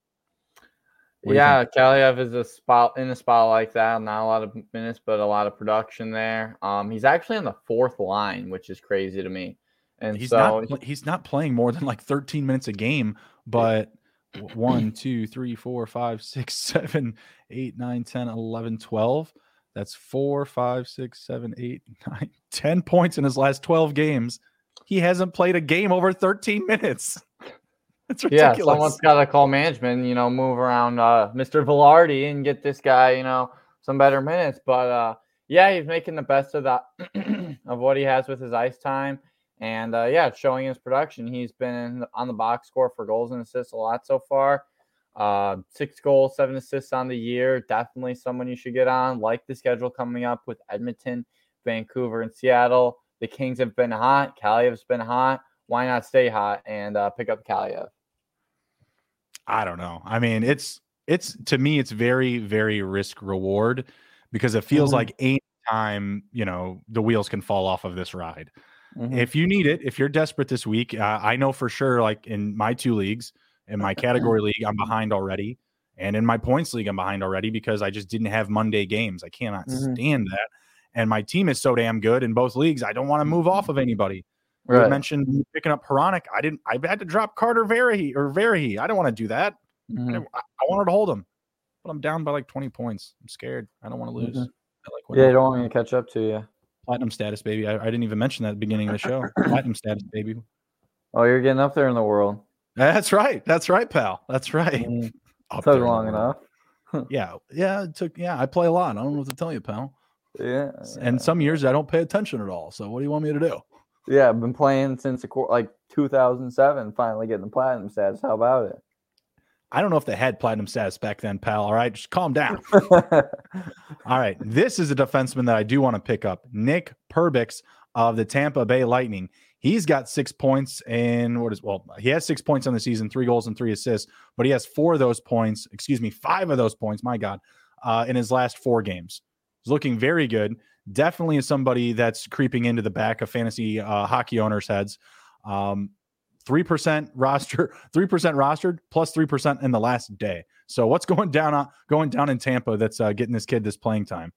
Speaker 2: Yeah, Kaliyev is a spot in a spot like that. Not a lot of minutes, but a lot of production there. Um, he's actually on the fourth line, which is crazy to me. And
Speaker 1: he's
Speaker 2: so,
Speaker 1: not he's not playing more than like 13 minutes a game, but <clears throat> one, two, three, four, five, six, <laughs> seven, eight, nine, 10, 11, 12. That's four, five, six, seven, eight, <laughs> nine, 10 points in his last 12 games. He hasn't played a game over 13 minutes. <laughs> It's ridiculous.
Speaker 2: Yeah, someone's got to call management, you know, move around uh, Mr. Vilardi and get this guy, you know, some better minutes. But uh, yeah, he's making the best of that <clears throat> of what he has with his ice time. And uh, yeah, showing his production. He's been on the box score for goals and assists a lot so far. Uh, six goals, seven assists on the year. Definitely someone you should get on. Like the schedule coming up with Edmonton, Vancouver, and Seattle. The Kings have been hot. Kaliyev's been hot. Why not stay hot and uh, pick up Kaliyev?
Speaker 1: I don't know. I mean, it's it's to me, it's very very risk reward because it feels mm-hmm. like any time you know the wheels can fall off of this ride. Mm-hmm. If you need it, if you're desperate this week, uh, I know for sure, like in my two leagues, in my <laughs> category league, I'm behind already. And in my points league, I'm behind already because I just didn't have Monday games. I cannot mm-hmm. stand that. And my team is so damn good in both leagues. I don't want to move off of anybody. Right. You mentioned picking up Hronek. I didn't. I had to drop Carter Verhaeghe or Verhaeghe. I don't want to do that. Mm-hmm. I, I, wanted to hold him, but I'm down by like 20 points. I'm scared. I don't want to lose.
Speaker 2: Mm-hmm. Like yeah, I don't want me to catch up to you
Speaker 1: platinum status, baby. I, I, didn't even mention that at the beginning of the show. <clears throat> platinum status, baby.
Speaker 2: Oh, you're getting up there in the world.
Speaker 1: That's right. That's right, pal. That's right. <laughs> Mm,
Speaker 2: took long enough. <laughs>
Speaker 1: yeah, yeah. It took. Yeah, I play a lot. I don't know what to tell you, pal.
Speaker 2: Yeah.
Speaker 1: And some years I don't pay attention at all. So what do you want me to do?
Speaker 2: Yeah, I've been playing since like 2007. Finally getting the platinum status. How about it?
Speaker 1: I don't know if they had platinum status back then, pal. All right, just calm down. <laughs> all right, this is a defenseman that I do want to pick up, Nick Perbix of the Tampa Bay Lightning. He's got six points in what is well, he has six points on the season, three goals and three assists, but he has four of those points, excuse me, five of those points, my God, uh, in his last four games. He's looking very good. Definitely is somebody that's creeping into the back of fantasy uh, hockey owners' heads. Um, three percent roster, <laughs> three percent rostered, plus three percent in the last day. So what's going down on going down in Tampa that's uh, getting this kid this playing time?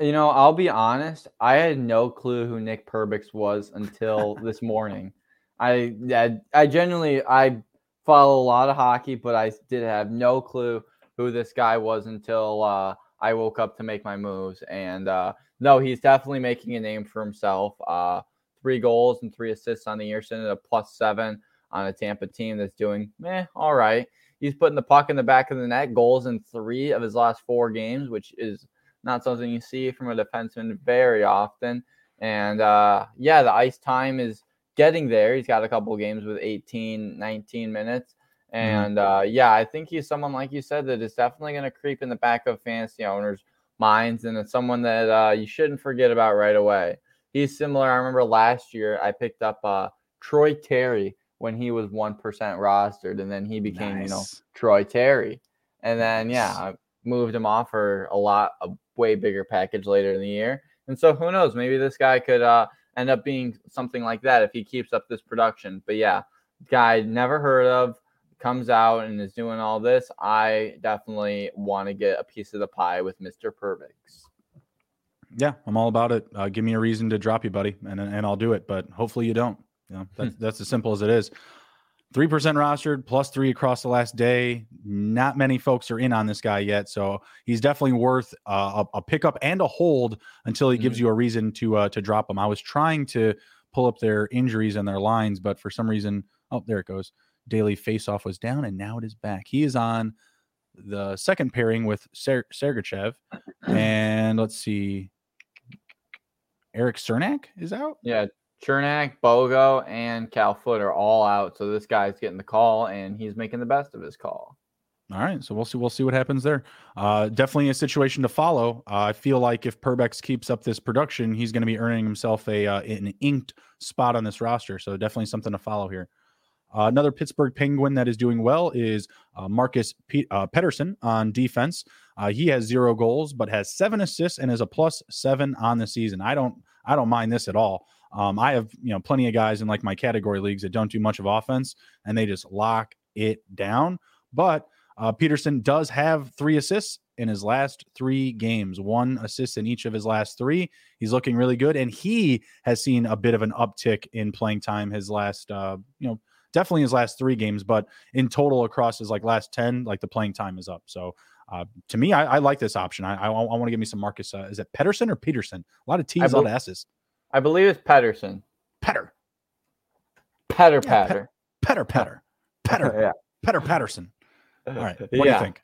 Speaker 2: You know, I'll be honest. I had no clue who Nick Perbix was until <laughs> this morning. I, I I genuinely I follow a lot of hockey, but I did have no clue who this guy was until uh, I woke up to make my moves. And uh, no, he's definitely making a name for himself. Uh, three goals and three assists on the year, at a plus seven on a Tampa team that's doing eh, all right. He's putting the puck in the back of the net, goals in three of his last four games, which is not something you see from a defenseman very often. And uh, yeah, the ice time is getting there. He's got a couple games with 18, 19 minutes. Mm-hmm. And uh, yeah, I think he's someone, like you said, that is definitely going to creep in the back of fantasy owners' minds. And it's someone that uh, you shouldn't forget about right away. He's similar. I remember last year I picked up uh, Troy Terry when he was 1% rostered. And then he became, nice. you know, Troy Terry. And then, yeah, I moved him off for a lot, a way bigger package later in the year. And so who knows? Maybe this guy could uh, end up being something like that if he keeps up this production. But yeah, guy never heard of comes out and is doing all this. I definitely want to get a piece of the pie with Mr. Perbix.
Speaker 1: Yeah, I'm all about it. Uh, give me a reason to drop you, buddy, and and I'll do it. But hopefully you don't. You know, that's <laughs> that's as simple as it is. Three percent rostered, plus three across the last day. Not many folks are in on this guy yet, so he's definitely worth uh, a, a pickup and a hold until he gives mm-hmm. you a reason to uh, to drop him. I was trying to pull up their injuries and their lines, but for some reason, oh, there it goes. Daily faceoff was down, and now it is back. He is on the second pairing with Ser- Sergachev, <clears throat> and let's see, Erik Cernak is out.
Speaker 2: Yeah, Cernak, Bogo, and Cal Foote are all out. So this guy's getting the call, and he's making the best of his call.
Speaker 1: All right, so we'll see. We'll see what happens there. Uh, definitely a situation to follow. Uh, I feel like if Perbix keeps up this production, he's going to be earning himself a uh, an inked spot on this roster. So definitely something to follow here. Uh, another Pittsburgh Penguin that is doing well is uh, Marcus P- uh, Pettersson on defense. Uh, he has zero goals, but has seven assists and is a plus seven on the season. I don't, I don't mind this at all. Um, I have you know plenty of guys in like my category leagues that don't do much of offense and they just lock it down. But uh, Peterson does have three assists in his last three games, one assist in each of his last three. He's looking really good, and he has seen a bit of an uptick in playing time his last, uh, you know, definitely his last three games, but in total across his like last ten, like the playing time is up. So uh, to me, I, I, like this option. I, I, I want to give me some Marcus. Uh, is it Pedersen or Peterson? A lot of T's, a lot of S's.
Speaker 2: I believe it's Pedersen.
Speaker 1: Petter.
Speaker 2: Petter yeah, Patter.
Speaker 1: Petter Petter. Petter. <laughs> yeah. Petter Patterson. All right. <laughs> What yeah. do you think?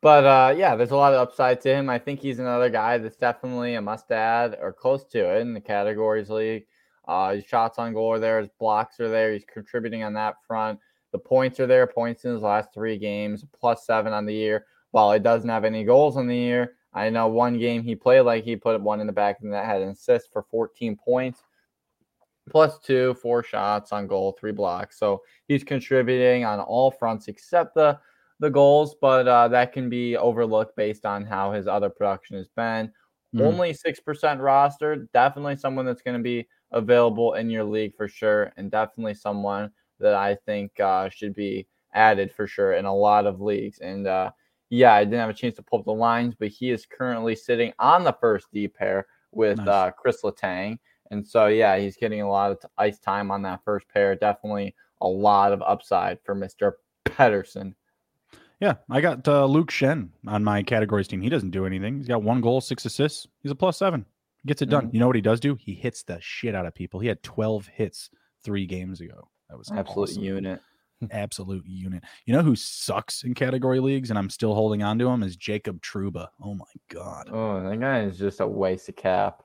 Speaker 2: But uh, yeah, there's a lot of upside to him. I think he's another guy that's definitely a must add or close to it in the categories league. Uh, his shots on goal are there, his blocks are there. He's contributing on that front. The points are there. Points in his last three games, plus seven on the year. While he doesn't have any goals on the year, I know one game he played like he put one in the back and that had an assist for 14 points, plus two, four shots on goal, three blocks. So he's contributing on all fronts except the the goals, but uh, that can be overlooked based on how his other production has been. Mm. Only six percent roster, definitely someone that's going to be available in your league for sure, and definitely someone that I think uh, should be added for sure in a lot of leagues. And uh, yeah, I didn't have a chance to pull up the lines, but he is currently sitting on the first D pair with nice. uh, Chris Letang. And so, yeah, he's getting a lot of ice time on that first pair. Definitely a lot of upside for Mr. Pedersen.
Speaker 1: Yeah, I got uh, Luke Schenn on my categories team. He doesn't do anything. He's got one goal, six assists. He's a plus seven. Gets it done. Mm-hmm. You know what he does do? He hits the shit out of people. He had 12 hits three games ago. That was
Speaker 2: absolute
Speaker 1: awesome.
Speaker 2: unit. <laughs>
Speaker 1: absolute unit. You know who sucks in category leagues, and I'm still holding on to him is Jacob Trouba. Oh my god.
Speaker 2: Oh, that guy is just a waste of cap.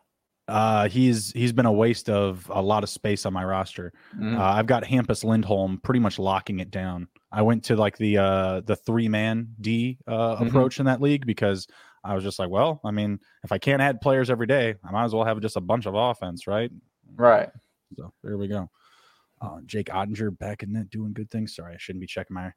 Speaker 1: Uh, he's he's been a waste of a lot of space on my roster. Mm. Uh, I've got Hampus Lindholm pretty much locking it down. I went to like the uh the three man D uh, mm-hmm. approach in that league because I was just like, well, I mean, if I can't add players every day, I might as well have just a bunch of offense, right?
Speaker 2: Right.
Speaker 1: So there we go. Uh, Jake Oettinger back in that doing good things. Sorry, I shouldn't be checking my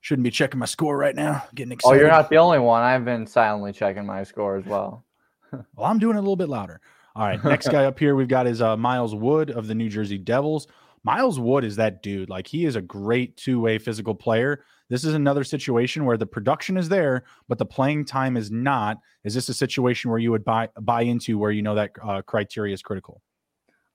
Speaker 1: shouldn't be checking my score right now. Getting excited.
Speaker 2: Oh, you're not the only one. I've been silently checking my score as well.
Speaker 1: well, I'm doing it a little bit louder. All right, <laughs> next guy up here we've got is uh, Miles Wood of the New Jersey Devils, Miles Wood is that dude. Like he is a great two way physical player. This is another situation where the production is there, but the playing time is not. Is this a situation where you would buy buy into where you know that uh, criteria is critical?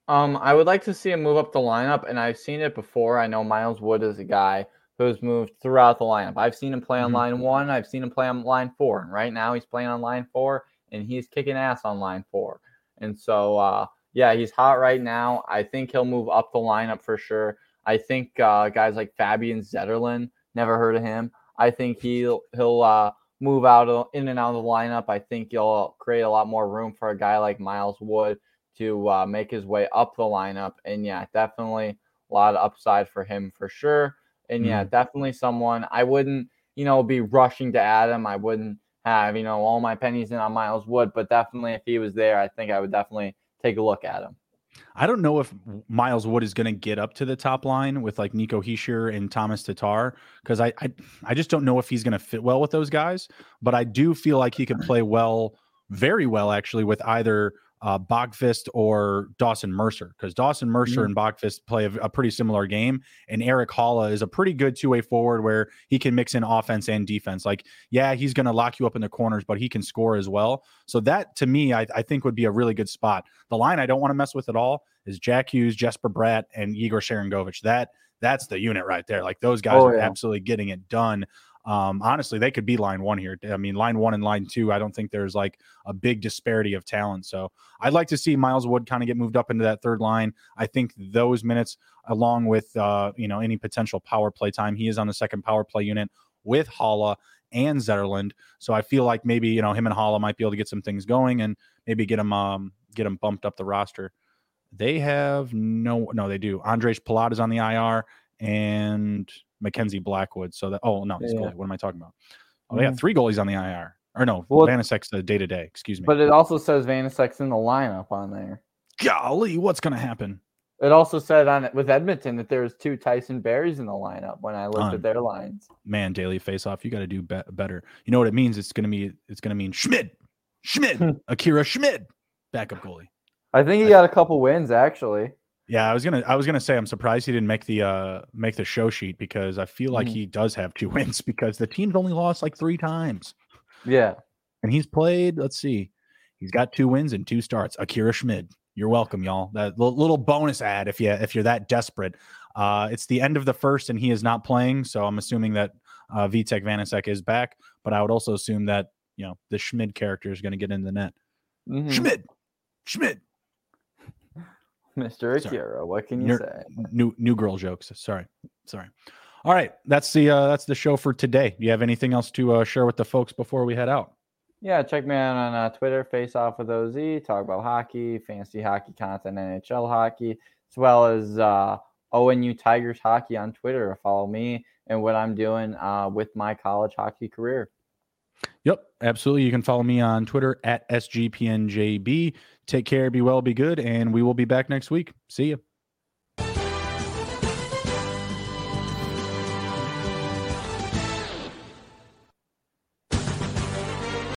Speaker 2: Um, I would like to see him move up the lineup, and I've seen it before. I know Miles Wood is a guy who's moved throughout the lineup. I've seen him play on mm-hmm. line one. I've seen him play on line four. And right now he's playing on line four, and he's kicking ass on line four. And so, uh, yeah, he's hot right now. I think he'll move up the lineup for sure. I think uh, guys like Fabian Zetterlund, never heard of him. I think he'll he'll uh, move out of, in and out of the lineup. I think he'll create a lot more room for a guy like Miles Wood to uh, make his way up the lineup. And yeah, definitely a lot of upside for him for sure. And yeah, mm. definitely someone I wouldn't, you know, be rushing to add him. I wouldn't have, you know, all my pennies in on Miles Wood, but definitely if he was there, I think I would definitely take a look at him.
Speaker 1: I don't know if Miles Wood is going to get up to the top line with like Nico Hischier and Thomas Tatar because I, I I just don't know if he's going to fit well with those guys. But I do feel like he could play well, very well actually, with either uh, Boqvist or Dawson Mercer because Dawson Mercer mm-hmm. and Boqvist play a, a, pretty similar game, and Erik Haula is a pretty good two way forward where he can mix in offense and defense. Like, yeah, he's going to lock you up in the corners, but he can score as well. So that to me, I, I think would be a really good spot. The line I don't want to mess with at all is Jack Hughes, Jesper Bratt, and Igor Sharangovich. That that's the unit right there. Like those guys oh, are absolutely getting it done. Um, honestly, they could be line one here. I mean, line one and line two, I don't think there's like a big disparity of talent. So I'd like to see Miles Wood kind of get moved up into that third line. I think those minutes, along with uh, you know any potential power play time, he is on the second power play unit with Haula and Zetterlund. So I feel like maybe you know him and Haula might be able to get some things going and maybe get him um, get him bumped up the roster. They have no, no, they do. Ondrej Palat is on the IR, and Mackenzie Blackwood. So that oh no, he's yeah. what am I talking about? Oh, they got mm-hmm. three goalies on the IR. Or no, well, Vanecek's the day to day. Excuse me.
Speaker 2: But it also says Vanecek's in the lineup on there.
Speaker 1: Golly, what's going to happen?
Speaker 2: It also said on it with Edmonton that there's two Tyson Barries in the lineup when I looked um, at their lines.
Speaker 1: Man, daily face off, you got to do be- better. You know what it means? It's going to be it's going to mean Schmid, Schmid, <laughs> Akira Schmid, backup goalie.
Speaker 2: I think he got a couple wins actually.
Speaker 1: Yeah, I was gonna I was gonna say I'm surprised he didn't make the uh make the show sheet because I feel like mm. he does have two <laughs> wins because the team's only lost like three times.
Speaker 2: Yeah.
Speaker 1: And he's played, let's see, he's got two wins and two starts. Akira Schmid. You're welcome, y'all. That little bonus ad if you if you're that desperate. Uh it's the end of the first and he is not playing, so I'm assuming that uh Vitek Vanecek is back, but I would also assume that, you know, the Schmid character is going to get in the net. Mm-hmm. Schmid. Schmid.
Speaker 2: Mr. <laughs> Akira. What can you say?
Speaker 1: New new girl jokes. Sorry. Sorry. All right. That's the uh that's the show for today. Do you have anything else to uh, share with the folks before we head out?
Speaker 2: Yeah, check me out on uh, Twitter, Face Off with OZ, talk about hockey, fancy hockey content, NHL hockey, as well as uh, ONU Tigers hockey on Twitter. Follow me and what I'm doing uh, with my college hockey career.
Speaker 1: Yep, absolutely. You can follow me on Twitter at SGPNJB. Take care, be well, be good, and we will be back next week. See you.